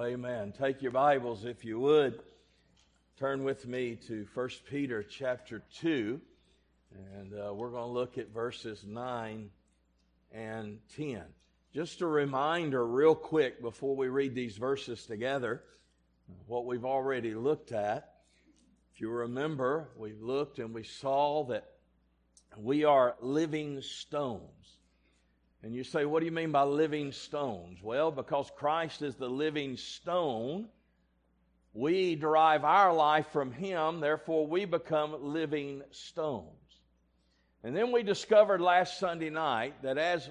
Amen. Take your Bibles if you would. Turn with me to 1 Peter chapter 2, and uh, we're going to look at verses 9 and 10. Just a reminder, real quick, before we read these verses together, what we've already looked at. If you remember, we looked and we saw that we are living stones. And you say, what do you mean by living stones? Well, because Christ is the living stone, we derive our life from Him, therefore we become living stones. And then we discovered last Sunday night that as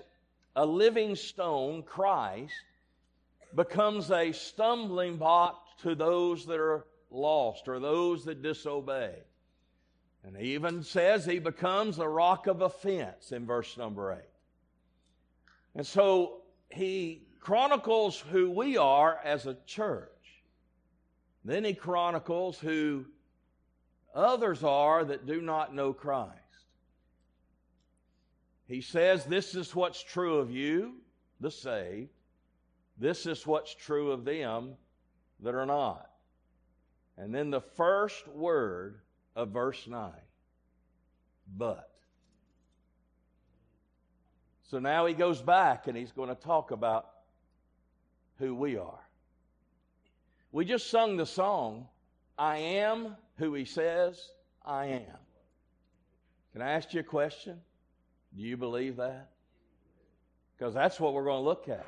a living stone, Christ becomes a stumbling block to those that are lost or those that disobey. And he even says he becomes a rock of offense in verse number 8. And so he chronicles who we are as a church. Then he chronicles who others are that do not know Christ. He says, This is what's true of you, the saved. This is what's true of them that are not. And then the first word of verse 9 but. So now he goes back and he's going to talk about who we are. We just sung the song, I am who he says I am. Can I ask you a question? Do you believe that? Because that's what we're going to look at.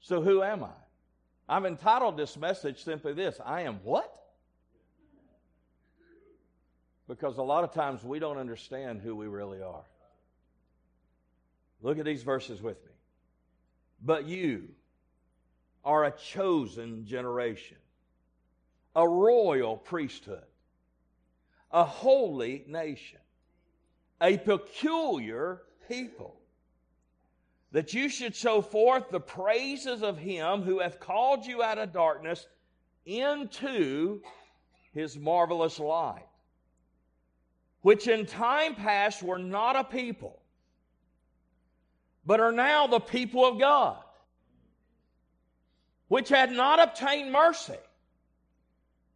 So, who am I? I've entitled this message simply this I am what? Because a lot of times we don't understand who we really are. Look at these verses with me. But you are a chosen generation, a royal priesthood, a holy nation, a peculiar people, that you should show forth the praises of him who hath called you out of darkness into his marvelous light, which in time past were not a people but are now the people of God, which had not obtained mercy,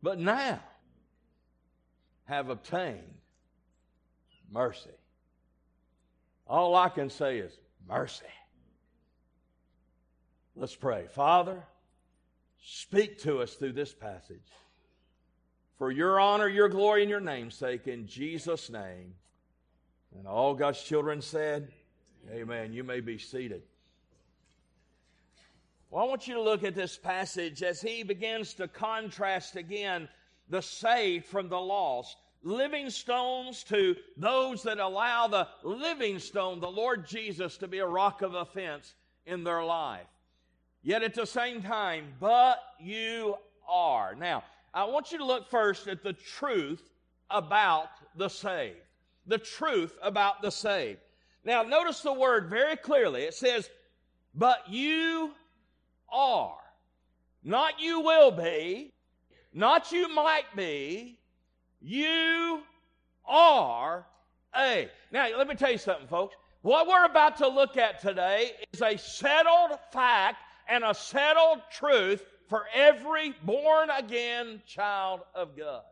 but now have obtained mercy. All I can say is mercy. Let's pray. Father, speak to us through this passage. For your honor, your glory, and your namesake, in Jesus' name. And all God's children said, Amen. You may be seated. Well, I want you to look at this passage as he begins to contrast again the saved from the lost. Living stones to those that allow the living stone, the Lord Jesus, to be a rock of offense in their life. Yet at the same time, but you are. Now, I want you to look first at the truth about the saved. The truth about the saved. Now, notice the word very clearly. It says, but you are. Not you will be, not you might be, you are a. Now, let me tell you something, folks. What we're about to look at today is a settled fact and a settled truth for every born again child of God.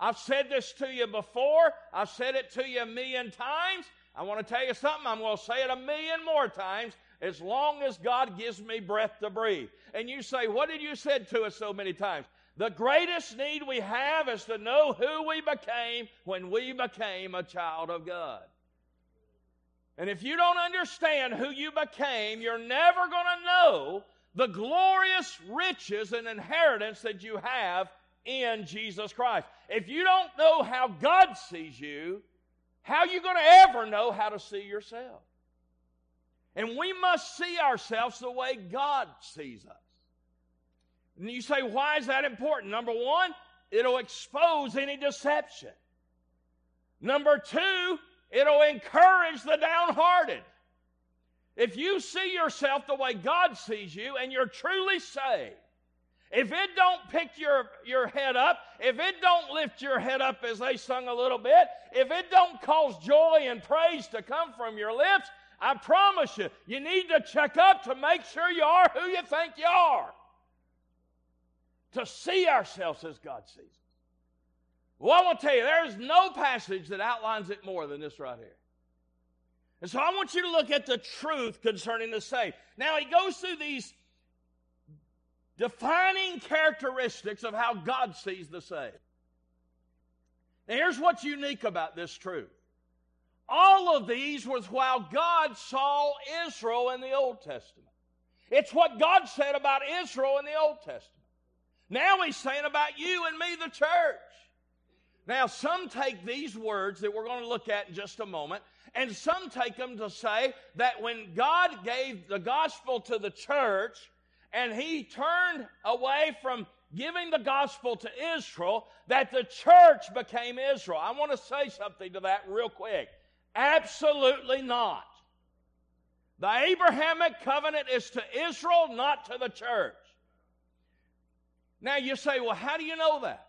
I've said this to you before, I've said it to you a million times, I want to tell you something. I'm going to say it a million more times as long as God gives me breath to breathe. And you say, What did you said to us so many times? The greatest need we have is to know who we became when we became a child of God. And if you don't understand who you became, you're never going to know the glorious riches and inheritance that you have in Jesus Christ. If you don't know how God sees you, how are you going to ever know how to see yourself? And we must see ourselves the way God sees us. And you say, why is that important? Number one, it'll expose any deception. Number two, it'll encourage the downhearted. If you see yourself the way God sees you and you're truly saved, if it don't pick your, your head up, if it don't lift your head up as they sung a little bit, if it don't cause joy and praise to come from your lips, I promise you, you need to check up to make sure you are who you think you are. to see ourselves as God sees us. Well, I want to tell you, there's no passage that outlines it more than this right here. And so I want you to look at the truth concerning the saved. Now, he goes through these defining characteristics of how God sees the saved. Now, here's what's unique about this truth. All of these was while God saw Israel in the Old Testament. It's what God said about Israel in the Old Testament. Now he's saying about you and me, the church. Now, some take these words that we're going to look at in just a moment, and some take them to say that when God gave the gospel to the church and he turned away from giving the gospel to Israel, that the church became Israel. I want to say something to that real quick. Absolutely not. The Abrahamic covenant is to Israel, not to the church. Now you say, well, how do you know that?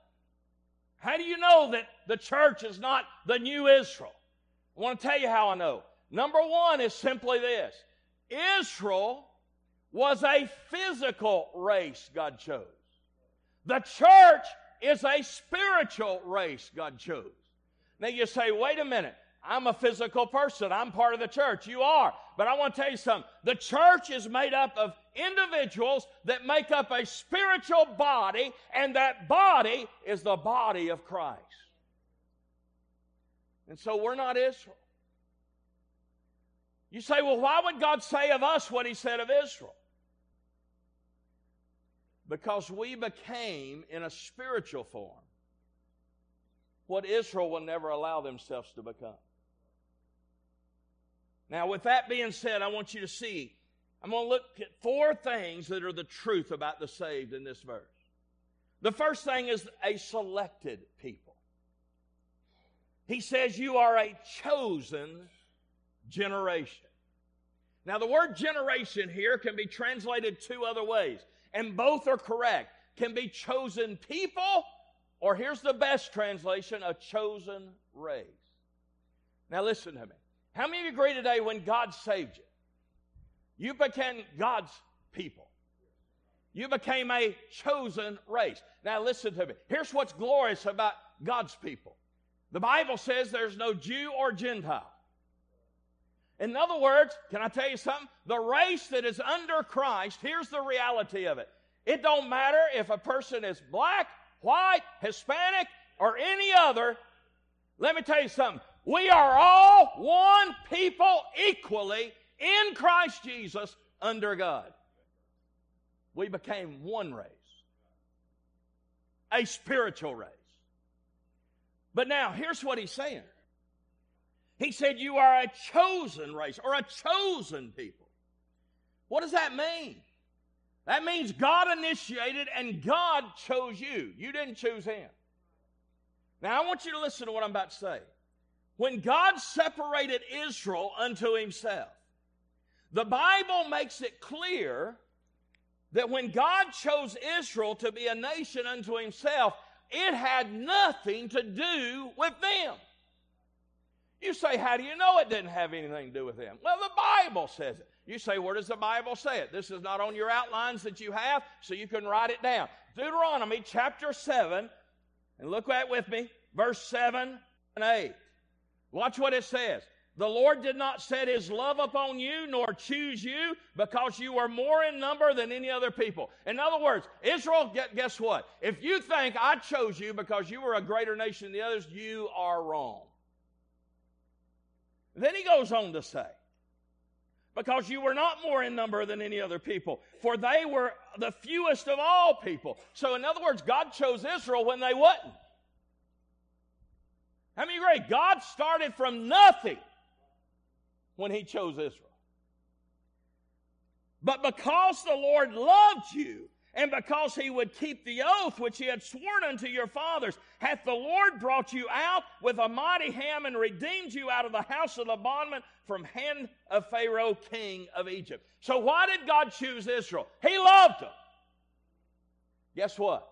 How do you know that the church is not the new Israel? I want to tell you how I know. Number one is simply this Israel was a physical race God chose. The church is a spiritual race God chose. Now you say, wait a minute. I'm a physical person. I'm part of the church. You are. But I want to tell you something. The church is made up of individuals that make up a spiritual body, and that body is the body of Christ. And so we're not Israel. You say, well, why would God say of us what He said of Israel? Because we became, in a spiritual form, what Israel will never allow themselves to become. Now, with that being said, I want you to see, I'm going to look at four things that are the truth about the saved in this verse. The first thing is a selected people. He says, You are a chosen generation. Now, the word generation here can be translated two other ways, and both are correct. Can be chosen people, or here's the best translation a chosen race. Now, listen to me. How many of you agree today when God saved you? You became God's people. You became a chosen race. Now, listen to me. Here's what's glorious about God's people the Bible says there's no Jew or Gentile. In other words, can I tell you something? The race that is under Christ, here's the reality of it. It don't matter if a person is black, white, Hispanic, or any other. Let me tell you something. We are all one people equally in Christ Jesus under God. We became one race, a spiritual race. But now, here's what he's saying He said, You are a chosen race or a chosen people. What does that mean? That means God initiated and God chose you. You didn't choose Him. Now, I want you to listen to what I'm about to say. When God separated Israel unto himself, the Bible makes it clear that when God chose Israel to be a nation unto himself, it had nothing to do with them. You say, How do you know it didn't have anything to do with them? Well, the Bible says it. You say, Where does the Bible say it? This is not on your outlines that you have, so you can write it down. Deuteronomy chapter 7, and look at with me, verse 7 and 8. Watch what it says. The Lord did not set his love upon you nor choose you because you are more in number than any other people. In other words, Israel, guess what? If you think I chose you because you were a greater nation than the others, you are wrong. Then he goes on to say, because you were not more in number than any other people, for they were the fewest of all people. So, in other words, God chose Israel when they wasn't. How many agree? God started from nothing when He chose Israel. But because the Lord loved you, and because he would keep the oath which he had sworn unto your fathers, hath the Lord brought you out with a mighty hand and redeemed you out of the house of the bondman from hand of Pharaoh, king of Egypt. So why did God choose Israel? He loved them. Guess what?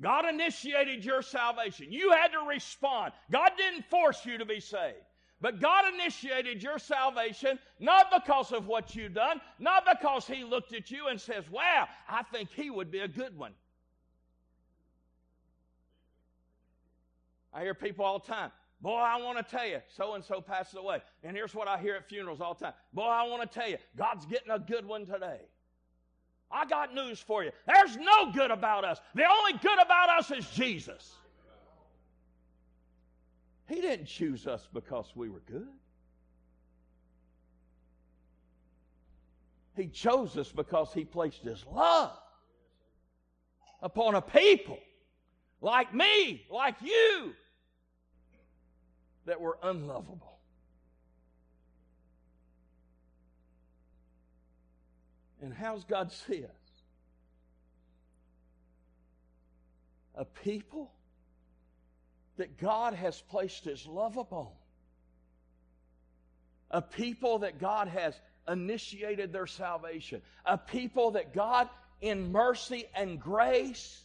God initiated your salvation. You had to respond. God didn't force you to be saved. But God initiated your salvation not because of what you've done, not because He looked at you and says, Wow, I think he would be a good one. I hear people all the time, Boy, I want to tell you, so and so passes away. And here's what I hear at funerals all the time Boy, I want to tell you, God's getting a good one today. I got news for you. There's no good about us. The only good about us is Jesus. He didn't choose us because we were good. He chose us because He placed His love upon a people like me, like you, that were unlovable. And how's God see us? A people that God has placed His love upon. A people that God has initiated their salvation. A people that God, in mercy and grace,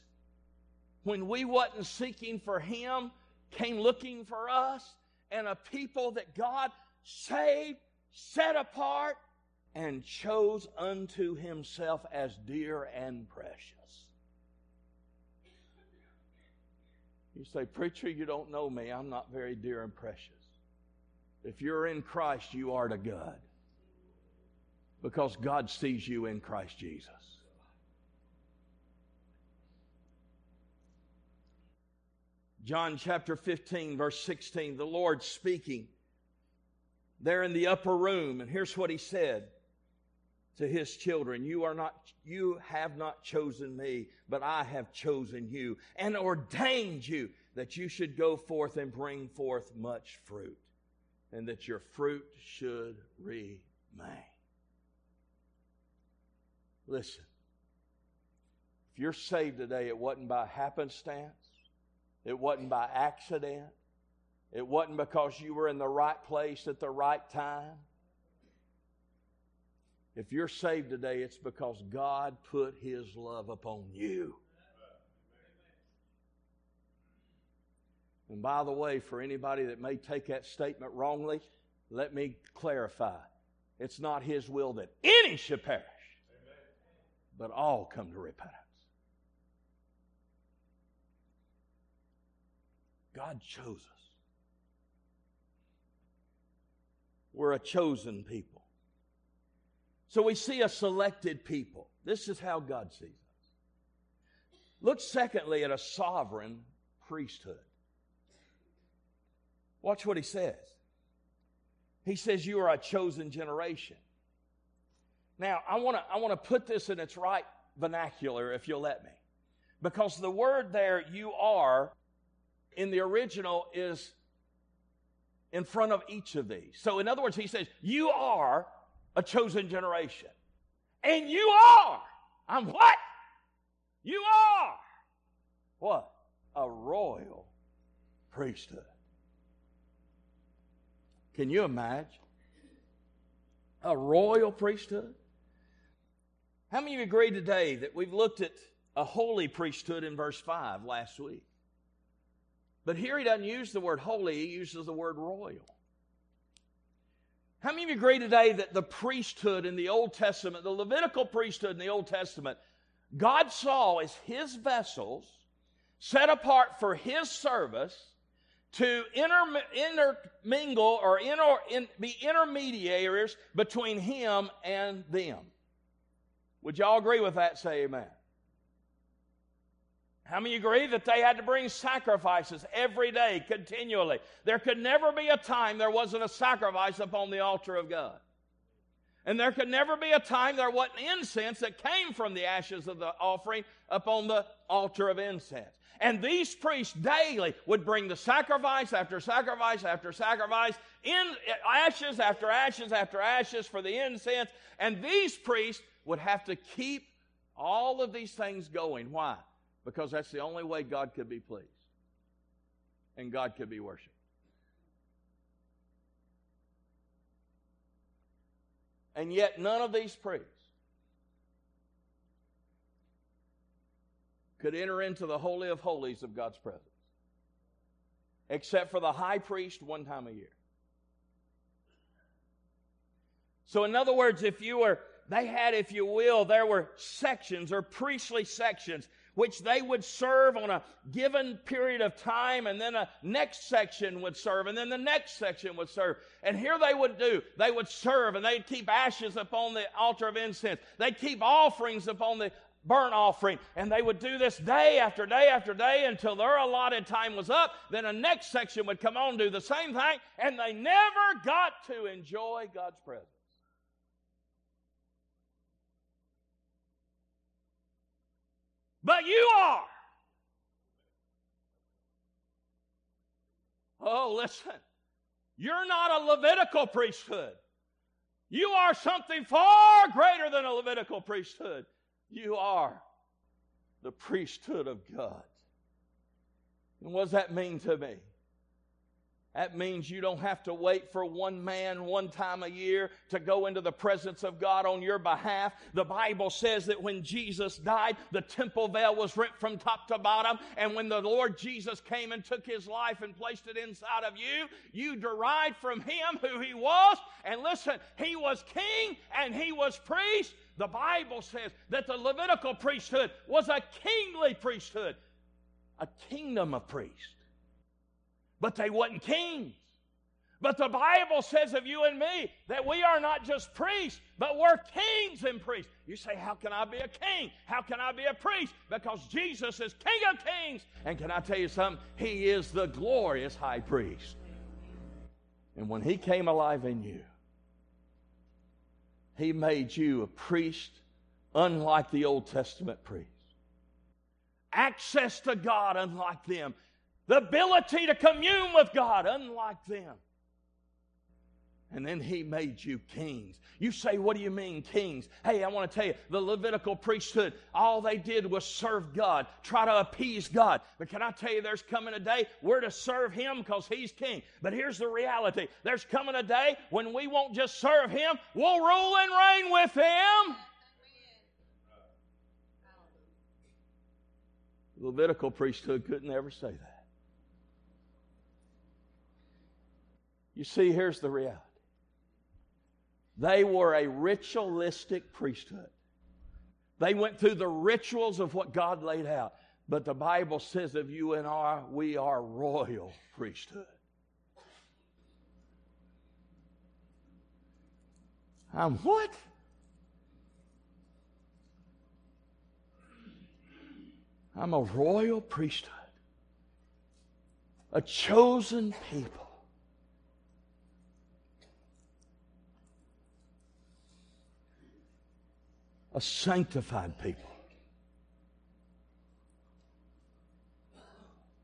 when we wasn't seeking for Him, came looking for us. And a people that God saved, set apart, and chose unto Himself as dear and precious. You say, Preacher, you don't know me. I'm not very dear and precious. If you're in Christ, you are to God. Because God sees you in Christ Jesus. John chapter 15, verse 16, the Lord speaking there in the upper room, and here's what he said to his children you are not you have not chosen me but i have chosen you and ordained you that you should go forth and bring forth much fruit and that your fruit should remain. Listen if you're saved today it wasn't by happenstance. It wasn't by accident. It wasn't because you were in the right place at the right time if you're saved today, it's because God put His love upon you. And by the way, for anybody that may take that statement wrongly, let me clarify. It's not His will that any should perish, but all come to repentance. God chose us. We're a chosen people. So we see a selected people. This is how God sees us. Look, secondly, at a sovereign priesthood. Watch what he says. He says, You are a chosen generation. Now, I want to I want to put this in its right vernacular, if you'll let me. Because the word there, you are, in the original is in front of each of these. So, in other words, he says, You are a chosen generation. And you are. I'm what? You are. What? A royal priesthood. Can you imagine? A royal priesthood? How many of you agree today that we've looked at a holy priesthood in verse 5 last week? But here he doesn't use the word holy, he uses the word royal. How many of you agree today that the priesthood in the Old Testament, the Levitical priesthood in the Old Testament, God saw as his vessels set apart for his service to intermingle or be intermediaries between him and them? Would y'all agree with that? Say amen. How many agree that they had to bring sacrifices every day, continually? There could never be a time there wasn't a sacrifice upon the altar of God. And there could never be a time there wasn't incense that came from the ashes of the offering upon the altar of incense. And these priests daily would bring the sacrifice after sacrifice after sacrifice, in ashes after ashes after ashes for the incense. And these priests would have to keep all of these things going. Why? Because that's the only way God could be pleased and God could be worshiped. And yet, none of these priests could enter into the Holy of Holies of God's presence, except for the high priest one time a year. So, in other words, if you were, they had, if you will, there were sections or priestly sections which they would serve on a given period of time, and then a next section would serve, and then the next section would serve. And here they would do, they would serve, and they'd keep ashes upon the altar of incense. They'd keep offerings upon the burnt offering. And they would do this day after day after day until their allotted time was up. Then a next section would come on, do the same thing, and they never got to enjoy God's presence. But you are. Oh, listen. You're not a Levitical priesthood. You are something far greater than a Levitical priesthood. You are the priesthood of God. And what does that mean to me? That means you don't have to wait for one man one time a year to go into the presence of God on your behalf. The Bible says that when Jesus died, the temple veil was ripped from top to bottom. And when the Lord Jesus came and took his life and placed it inside of you, you derived from him who he was. And listen, he was king and he was priest. The Bible says that the Levitical priesthood was a kingly priesthood, a kingdom of priests but they wasn't kings. But the Bible says of you and me that we are not just priests, but we're kings and priests. You say, How can I be a king? How can I be a priest? Because Jesus is King of kings. And can I tell you something? He is the glorious high priest. And when He came alive in you, He made you a priest unlike the Old Testament priests. Access to God unlike them the ability to commune with God, unlike them. And then he made you kings. You say, What do you mean, kings? Hey, I want to tell you, the Levitical priesthood, all they did was serve God, try to appease God. But can I tell you, there's coming a day we're to serve him because he's king. But here's the reality there's coming a day when we won't just serve him, we'll rule and reign with him. The Levitical priesthood couldn't ever say that. You see, here's the reality they were a ritualistic priesthood. They went through the rituals of what God laid out. But the Bible says of you and I, we are royal priesthood. I'm what? I'm a royal priesthood, a chosen people. A sanctified people.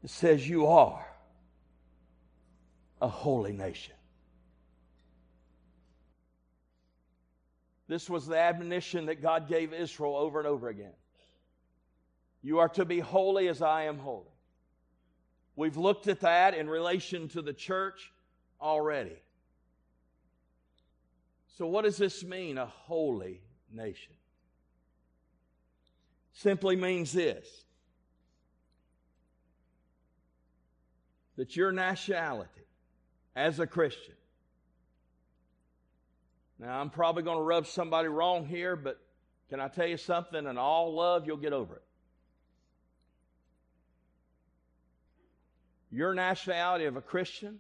It says you are a holy nation. This was the admonition that God gave Israel over and over again. You are to be holy as I am holy. We've looked at that in relation to the church already. So, what does this mean, a holy nation? Simply means this that your nationality as a Christian. Now, I'm probably going to rub somebody wrong here, but can I tell you something? In all love, you'll get over it. Your nationality of a Christian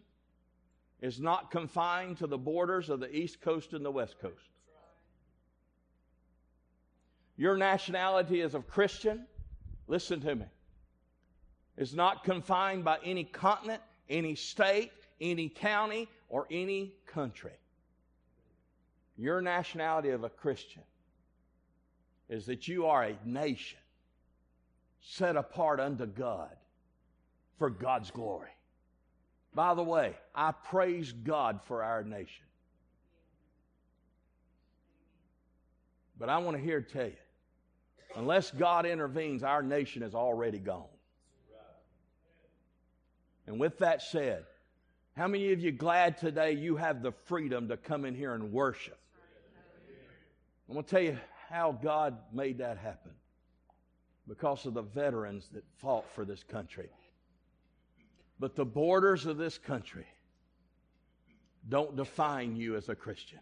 is not confined to the borders of the East Coast and the West Coast. Your nationality as a Christian, listen to me, is not confined by any continent, any state, any county, or any country. Your nationality of a Christian is that you are a nation set apart unto God for God's glory. By the way, I praise God for our nation. But I want to hear tell you Unless God intervenes, our nation is already gone. And with that said, how many of you glad today you have the freedom to come in here and worship? I'm going to tell you how God made that happen because of the veterans that fought for this country. But the borders of this country don't define you as a Christian.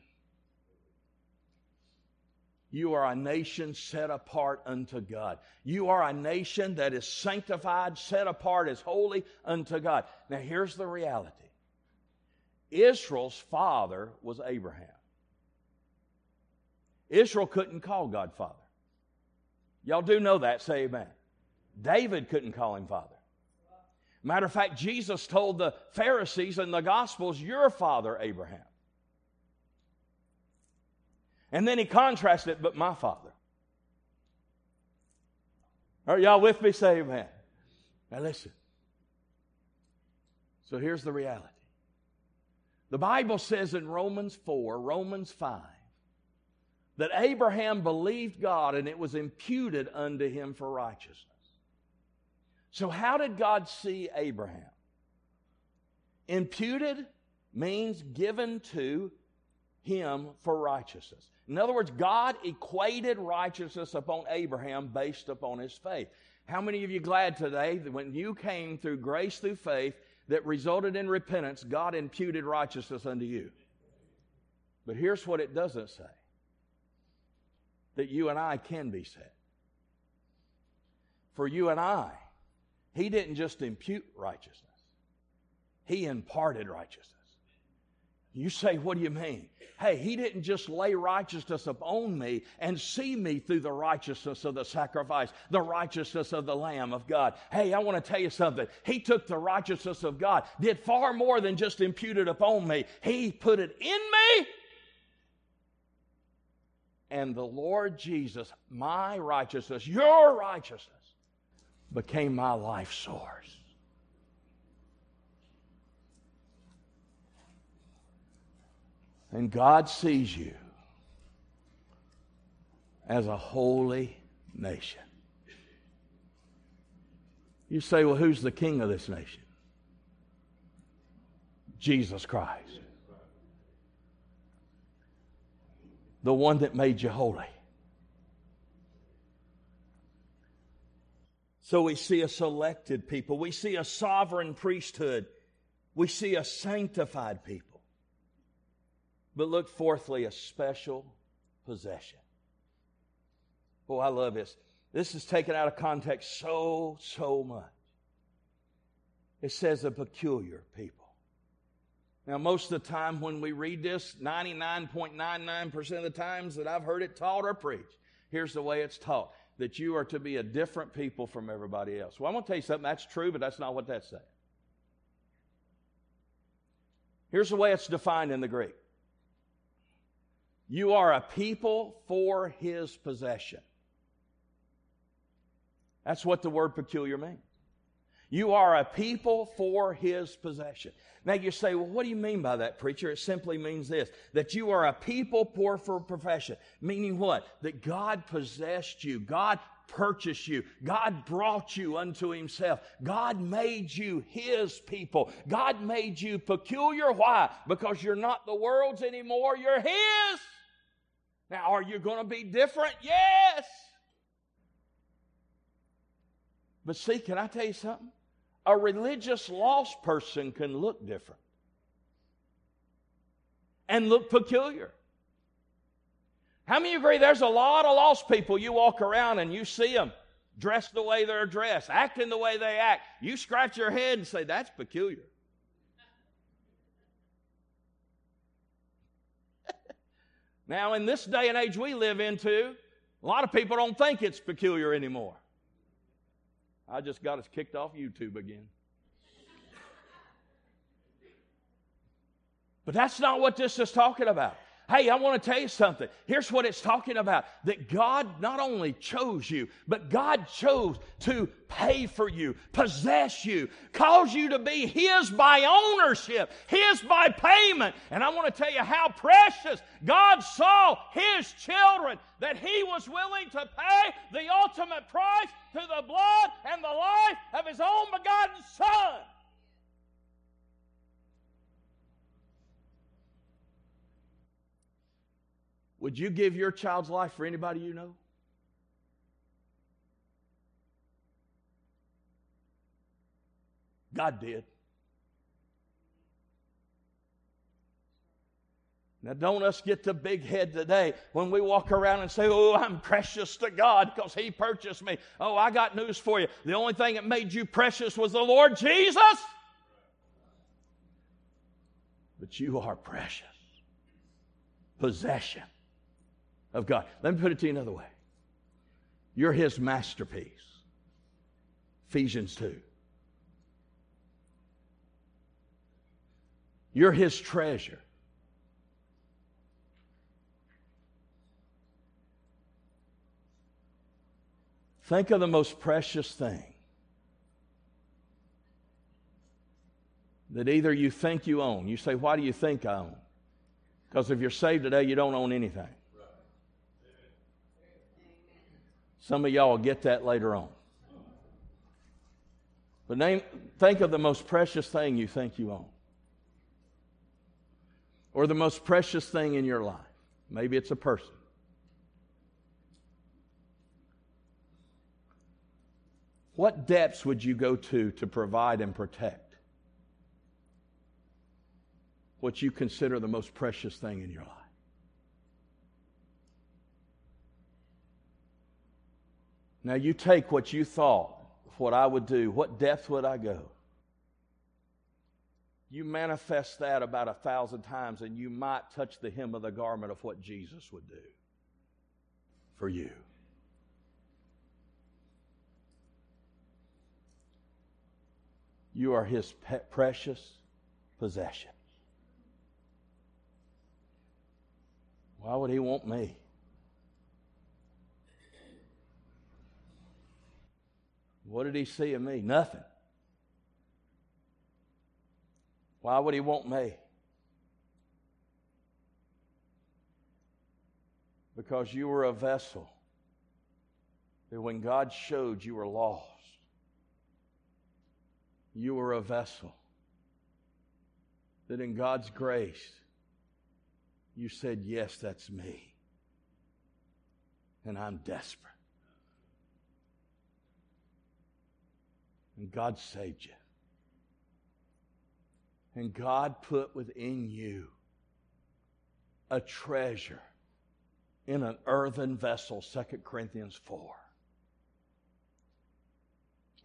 You are a nation set apart unto God. You are a nation that is sanctified, set apart as holy unto God. Now, here's the reality Israel's father was Abraham. Israel couldn't call God Father. Y'all do know that, say amen. David couldn't call him Father. Matter of fact, Jesus told the Pharisees in the Gospels, Your father, Abraham. And then he contrasted it, but my father. Are y'all with me? Say amen. Now listen. So here's the reality. The Bible says in Romans 4, Romans 5, that Abraham believed God and it was imputed unto him for righteousness. So, how did God see Abraham? Imputed means given to him for righteousness. In other words, God equated righteousness upon Abraham based upon his faith. How many of you glad today that when you came through grace through faith that resulted in repentance, God imputed righteousness unto you? But here's what it doesn't say that you and I can be saved. For you and I, He didn't just impute righteousness, He imparted righteousness. You say, what do you mean? Hey, he didn't just lay righteousness upon me and see me through the righteousness of the sacrifice, the righteousness of the Lamb of God. Hey, I want to tell you something. He took the righteousness of God, did far more than just impute it upon me. He put it in me. And the Lord Jesus, my righteousness, your righteousness, became my life source. And God sees you as a holy nation. You say, well, who's the king of this nation? Jesus Christ. The one that made you holy. So we see a selected people. We see a sovereign priesthood. We see a sanctified people. But look, fourthly, a special possession. Oh, I love this. This is taken out of context so, so much. It says a peculiar people. Now, most of the time when we read this, 99.99% of the times that I've heard it taught or preached, here's the way it's taught that you are to be a different people from everybody else. Well, I'm going to tell you something that's true, but that's not what that's saying. Here's the way it's defined in the Greek you are a people for his possession. That's what the word peculiar means. You are a people for his possession. Now you say, well, what do you mean by that, preacher? It simply means this that you are a people poor for profession. Meaning what? That God possessed you. God purchased you. God brought you unto himself. God made you his people. God made you peculiar. Why? Because you're not the world's anymore, you're his. Now, are you going to be different? Yes. But see, can I tell you something? A religious lost person can look different and look peculiar. How many agree there's a lot of lost people you walk around and you see them dressed the way they're dressed, acting the way they act? You scratch your head and say, that's peculiar. Now, in this day and age we live into, a lot of people don't think it's peculiar anymore. I just got us kicked off YouTube again. But that's not what this is talking about. Hey, I want to tell you something. Here's what it's talking about that God not only chose you, but God chose to pay for you, possess you, cause you to be His by ownership, His by payment. And I want to tell you how precious God saw His children that He was willing to pay the ultimate price to the blood and the life of His own begotten Son. Would you give your child's life for anybody you know? God did. Now, don't us get the big head today when we walk around and say, Oh, I'm precious to God because He purchased me. Oh, I got news for you. The only thing that made you precious was the Lord Jesus. But you are precious. Possession of God. Let me put it to you another way you're His masterpiece. Ephesians 2. You're His treasure. Think of the most precious thing that either you think you own. You say, Why do you think I own? Because if you're saved today, you don't own anything. Some of y'all will get that later on. But name, think of the most precious thing you think you own. Or the most precious thing in your life. Maybe it's a person. What depths would you go to to provide and protect what you consider the most precious thing in your life? Now, you take what you thought, what I would do, what depth would I go? You manifest that about a thousand times, and you might touch the hem of the garment of what Jesus would do for you. You are his pe- precious possession. Why would he want me? What did he see in me? Nothing. Why would he want me? Because you were a vessel that when God showed you were lost, you were a vessel. That in God's grace, you said, Yes, that's me. And I'm desperate. And God saved you. And God put within you a treasure in an earthen vessel, 2 Corinthians 4.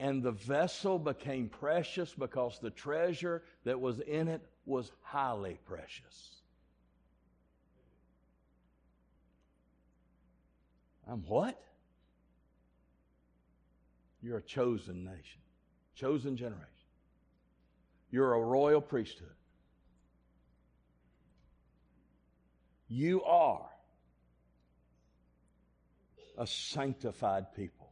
And the vessel became precious because the treasure that was in it was highly precious. I'm what? You're a chosen nation, chosen generation. You're a royal priesthood. You are a sanctified people.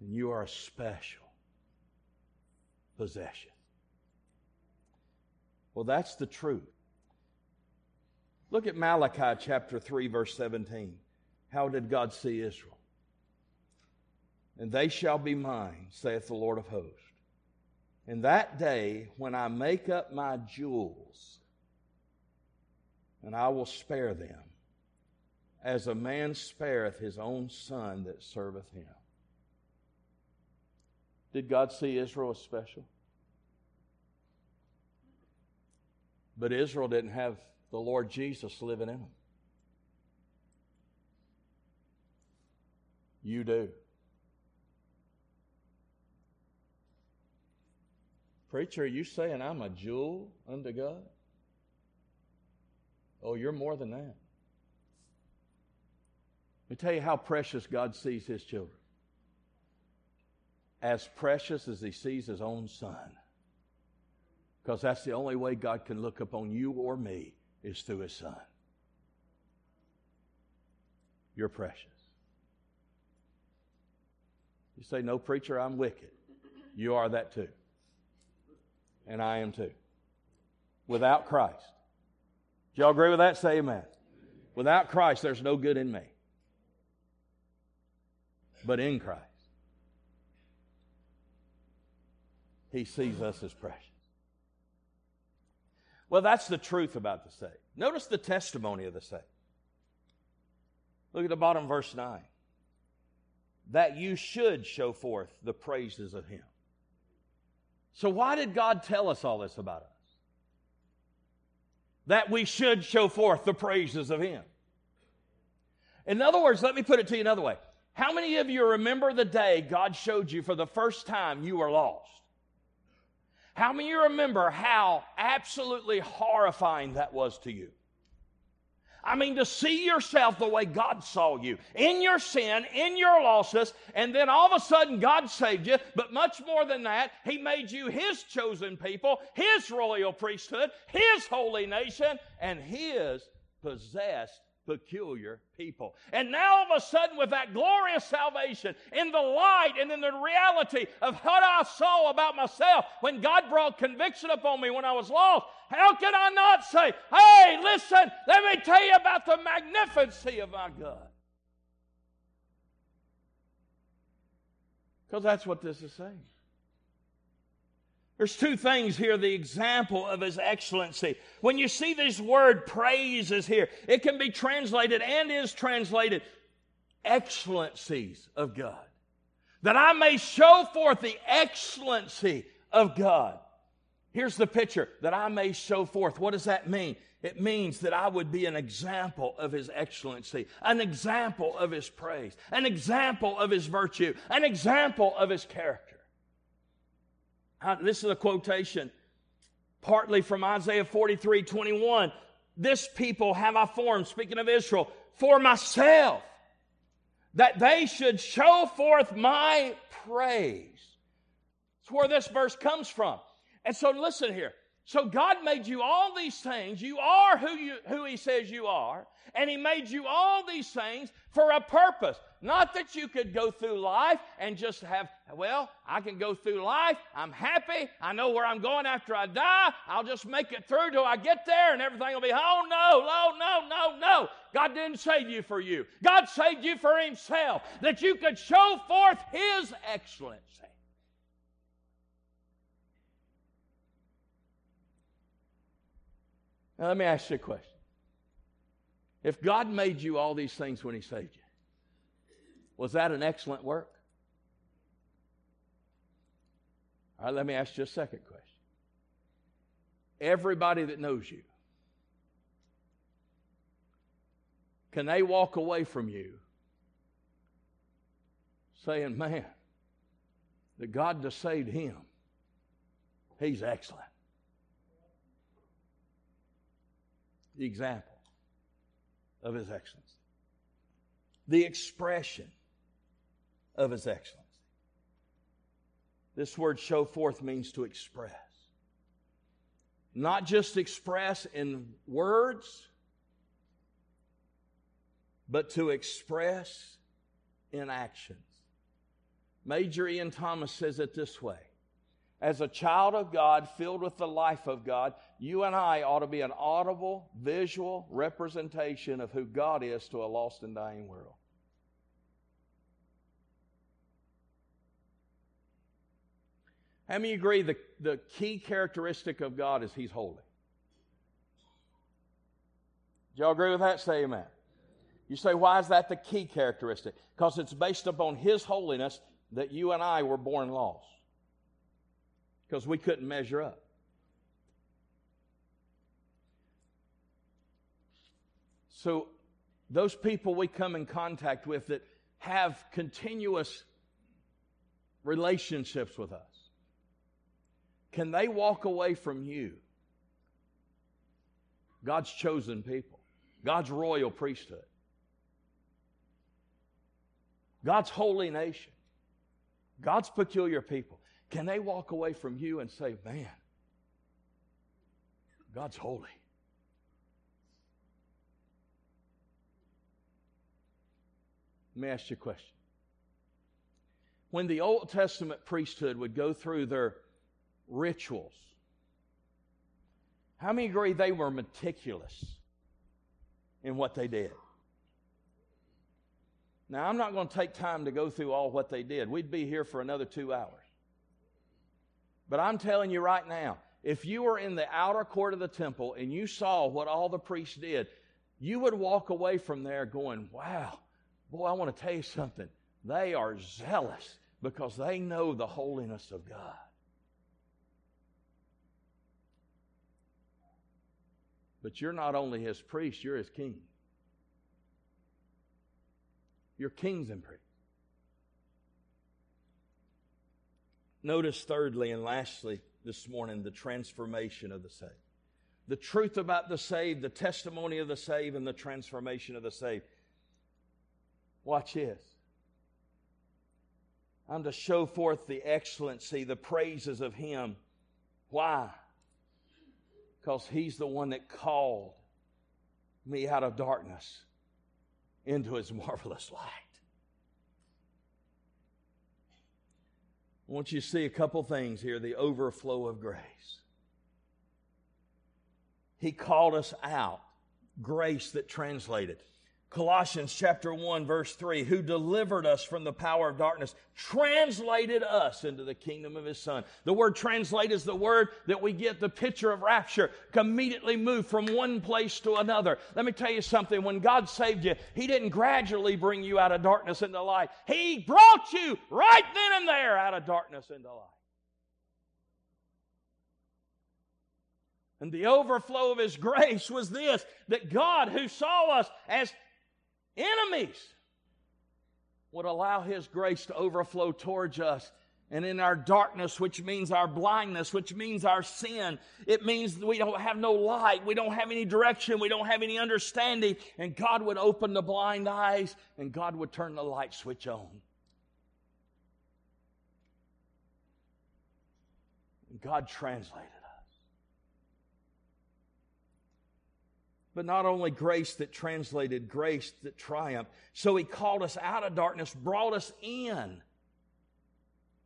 And you are a special possession. Well, that's the truth. Look at Malachi chapter 3, verse 17. How did God see Israel? And they shall be mine, saith the Lord of hosts. In that day, when I make up my jewels, and I will spare them, as a man spareth his own son that serveth him. Did God see Israel as special? But Israel didn't have the Lord Jesus living in them. You do. Preacher, are you saying I'm a jewel unto God? Oh, you're more than that. Let me tell you how precious God sees his children as precious as he sees his own son. Because that's the only way God can look upon you or me is through his son. You're precious. You say, No, preacher, I'm wicked. You are that too. And I am too. Without Christ. Do y'all agree with that? Say amen. Without Christ, there's no good in me. But in Christ, He sees us as precious. Well, that's the truth about the saved. Notice the testimony of the saved. Look at the bottom verse 9. That you should show forth the praises of him. So, why did God tell us all this about us? that we should show forth the praises of Him. In other words, let me put it to you another way. How many of you remember the day God showed you for the first time you were lost? How many of you remember how absolutely horrifying that was to you? I mean, to see yourself the way God saw you, in your sin, in your losses, and then all of a sudden God saved you. But much more than that, He made you His chosen people, His royal priesthood, His holy nation, and His possessed peculiar people. And now, all of a sudden, with that glorious salvation, in the light and in the reality of what I saw about myself when God brought conviction upon me when I was lost, how can I not say, hey, listen, let me tell you about the magnificency of my God? Because that's what this is saying. There's two things here the example of his excellency. When you see this word praise is here, it can be translated and is translated excellencies of God. That I may show forth the excellency of God. Here's the picture that I may show forth. What does that mean? It means that I would be an example of His excellency, an example of His praise, an example of His virtue, an example of His character. This is a quotation partly from Isaiah 43 21. This people have I formed, speaking of Israel, for myself, that they should show forth my praise. It's where this verse comes from. And so listen here. So God made you all these things. You are who you who he says you are, and he made you all these things for a purpose. Not that you could go through life and just have, well, I can go through life. I'm happy. I know where I'm going after I die. I'll just make it through till I get there and everything will be, oh no, no, no, no, no. God didn't save you for you. God saved you for Himself, that you could show forth His excellency. Now, let me ask you a question. If God made you all these things when He saved you, was that an excellent work? All right, let me ask you a second question. Everybody that knows you, can they walk away from you saying, man, that God just saved him? He's excellent. The example of his excellency, The expression of his excellency. This word show forth means to express. Not just express in words, but to express in actions. Major Ian Thomas says it this way As a child of God, filled with the life of God, you and I ought to be an audible, visual representation of who God is to a lost and dying world. How many agree the, the key characteristic of God is He's holy? Do y'all agree with that? Say amen. You say, why is that the key characteristic? Because it's based upon His holiness that you and I were born lost. Because we couldn't measure up. So, those people we come in contact with that have continuous relationships with us, can they walk away from you? God's chosen people, God's royal priesthood, God's holy nation, God's peculiar people. Can they walk away from you and say, man, God's holy? Let me ask you a question. When the Old Testament priesthood would go through their rituals. How many agree they were meticulous in what they did? Now, I'm not going to take time to go through all what they did. We'd be here for another two hours. But I'm telling you right now, if you were in the outer court of the temple and you saw what all the priests did, you would walk away from there going, wow, boy, I want to tell you something. They are zealous because they know the holiness of God. But you're not only his priest, you're his king. You're kings and priests. Notice, thirdly and lastly, this morning, the transformation of the saved. The truth about the saved, the testimony of the saved, and the transformation of the saved. Watch this. I'm to show forth the excellency, the praises of Him. Why? Because He's the one that called me out of darkness into His marvelous light. I want you to see a couple things here the overflow of grace. He called us out, grace that translated. Colossians chapter 1 verse 3, who delivered us from the power of darkness, translated us into the kingdom of his son. The word translate is the word that we get the picture of rapture, immediately move from one place to another. Let me tell you something, when God saved you, he didn't gradually bring you out of darkness into light. He brought you right then and there out of darkness into light. And the overflow of His grace was this that God, who saw us as enemies would allow His grace to overflow towards us. And in our darkness, which means our blindness, which means our sin, it means we don't have no light, we don't have any direction, we don't have any understanding. And God would open the blind eyes and God would turn the light switch on. God translated. But not only grace that translated, grace that triumphed. So he called us out of darkness, brought us in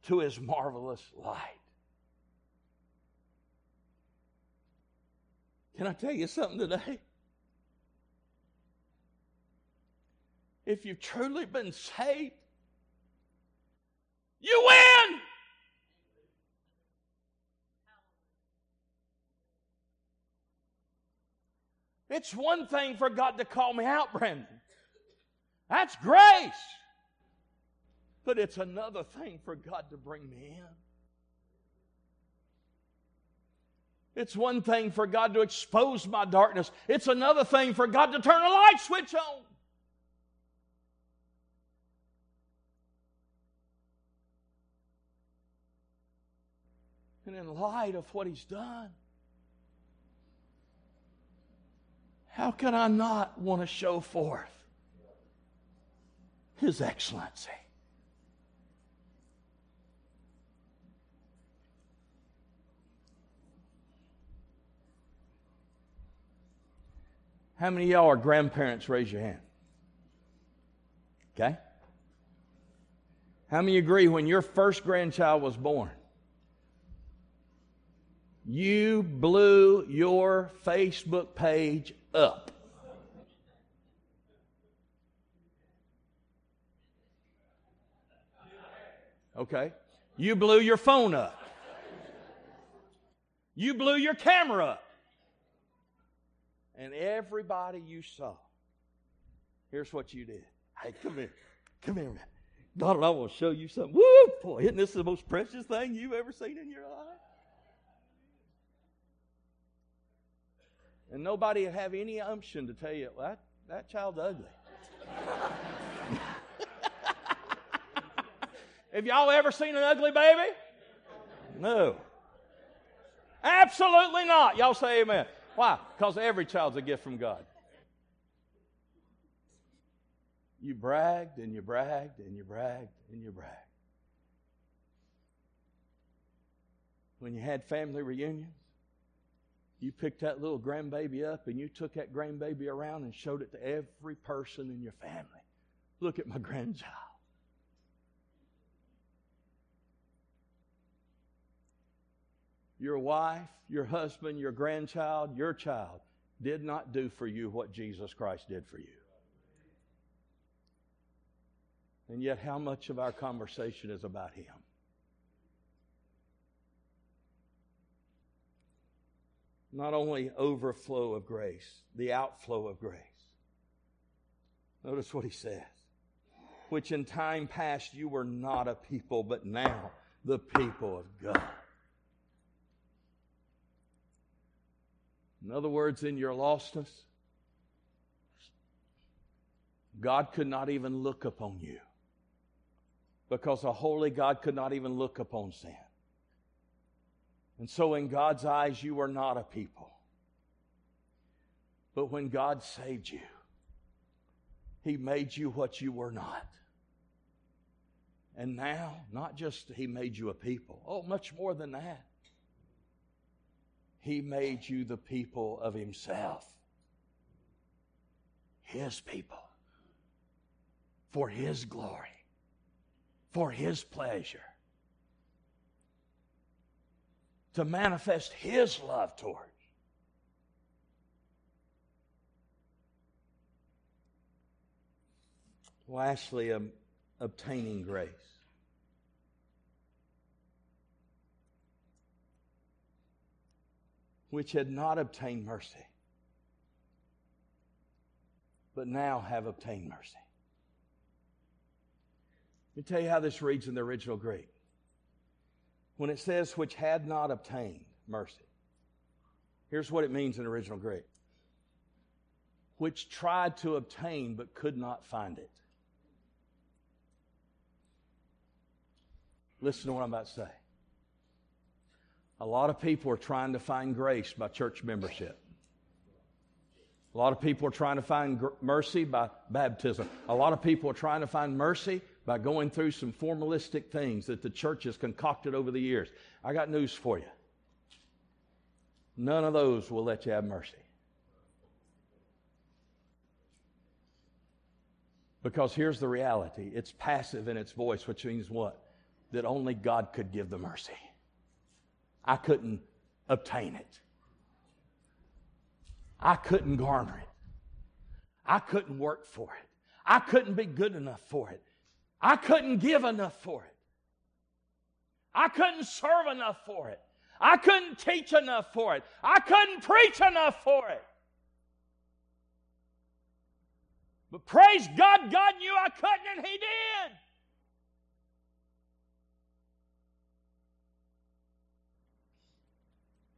to his marvelous light. Can I tell you something today? If you've truly been saved, you win! It's one thing for God to call me out, Brandon. That's grace. But it's another thing for God to bring me in. It's one thing for God to expose my darkness. It's another thing for God to turn a light switch on. And in light of what He's done, How can I not want to show forth His excellency? How many of y'all are grandparents? Raise your hand. Okay? How many agree when your first grandchild was born? You blew your Facebook page up. Okay? You blew your phone up. You blew your camera up. And everybody you saw, here's what you did. Hey, come here. Come here, man. Daughter, I want to show you something. Woo! Boy, isn't this the most precious thing you've ever seen in your life? And nobody would have any umption to tell you, well, that, that child's ugly. have y'all ever seen an ugly baby? No. Absolutely not. Y'all say amen. Why? Because every child's a gift from God. You bragged and you bragged and you bragged and you bragged. When you had family reunions, you picked that little grandbaby up and you took that grandbaby around and showed it to every person in your family. Look at my grandchild. Your wife, your husband, your grandchild, your child did not do for you what Jesus Christ did for you. And yet, how much of our conversation is about Him? Not only overflow of grace, the outflow of grace. Notice what he says. Which in time past you were not a people, but now the people of God. In other words, in your lostness, God could not even look upon you because a holy God could not even look upon sin. And so, in God's eyes, you are not a people. But when God saved you, He made you what you were not. And now, not just He made you a people, oh, much more than that. He made you the people of Himself, His people, for His glory, for His pleasure, to manifest His love toward. Lastly, um, obtaining grace. which had not obtained mercy, but now have obtained mercy. Let me tell you how this reads in the original Greek. When it says, which had not obtained mercy, here's what it means in original Greek which tried to obtain but could not find it. Listen to what I'm about to say. A lot of people are trying to find grace by church membership. A lot of people are trying to find gr- mercy by baptism. A lot of people are trying to find mercy by going through some formalistic things that the church has concocted over the years. I got news for you. None of those will let you have mercy. Because here's the reality it's passive in its voice, which means what? That only God could give the mercy. I couldn't obtain it. I couldn't garner it. I couldn't work for it. I couldn't be good enough for it. I couldn't give enough for it. I couldn't serve enough for it. I couldn't teach enough for it. I couldn't preach enough for it. But praise God, God knew I couldn't, and He did.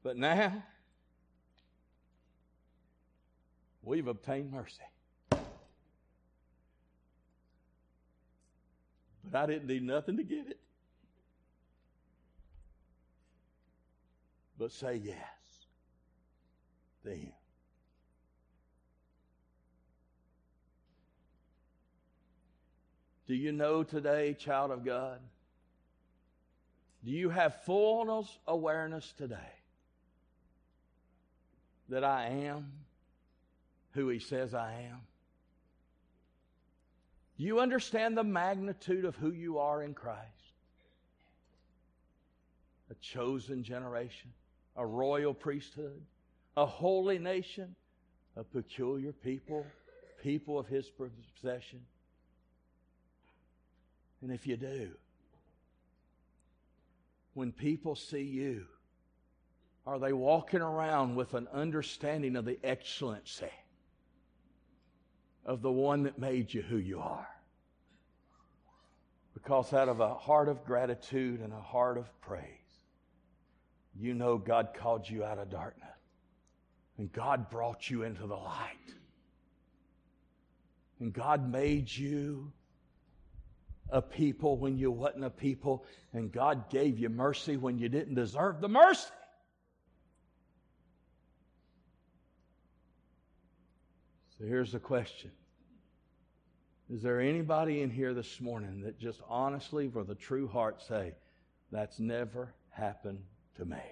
But now, we've obtained mercy. But I didn't need nothing to get it. But say yes to Him. Do you know today, child of God? Do you have full awareness today that I am who He says I am? You understand the magnitude of who you are in Christ? A chosen generation, a royal priesthood, a holy nation, a peculiar people, people of His possession. And if you do, when people see you, are they walking around with an understanding of the excellency of the one that made you who you are? Because out of a heart of gratitude and a heart of praise, you know God called you out of darkness and God brought you into the light. And God made you a people when you wasn't a people, and God gave you mercy when you didn't deserve the mercy. So here's the question Is there anybody in here this morning that just honestly, with a true heart, say, That's never happened to me?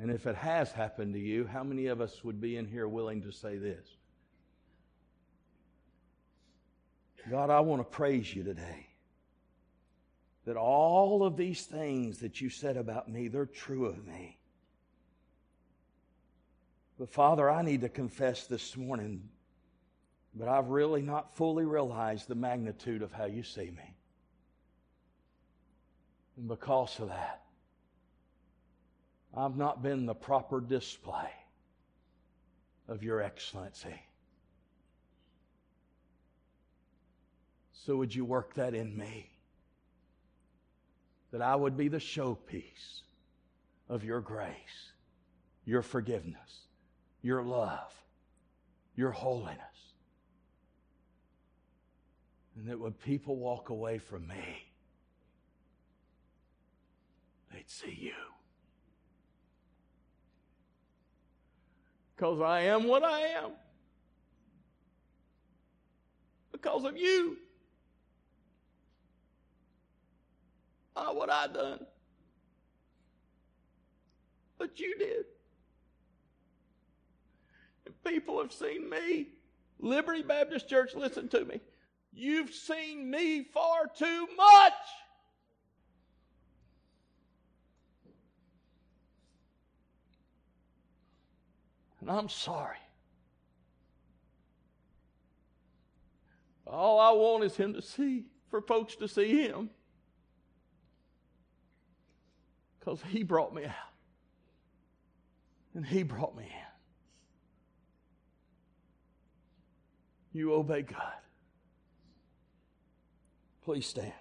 And if it has happened to you, how many of us would be in here willing to say this? God, I want to praise you today. That all of these things that you said about me, they're true of me. But Father, I need to confess this morning, but I've really not fully realized the magnitude of how you see me. And because of that, I've not been the proper display of your excellency. So would you work that in me? that I would be the showpiece of your grace, your forgiveness, your love, your holiness. And that when people walk away from me, they'd see you. Because I am what I am. Because of you. Not what I done. But you did. People have seen me. Liberty Baptist Church, listen to me. You've seen me far too much. And I'm sorry. All I want is Him to see, for folks to see Him. Because He brought me out. And He brought me in. You obey God. Please stand.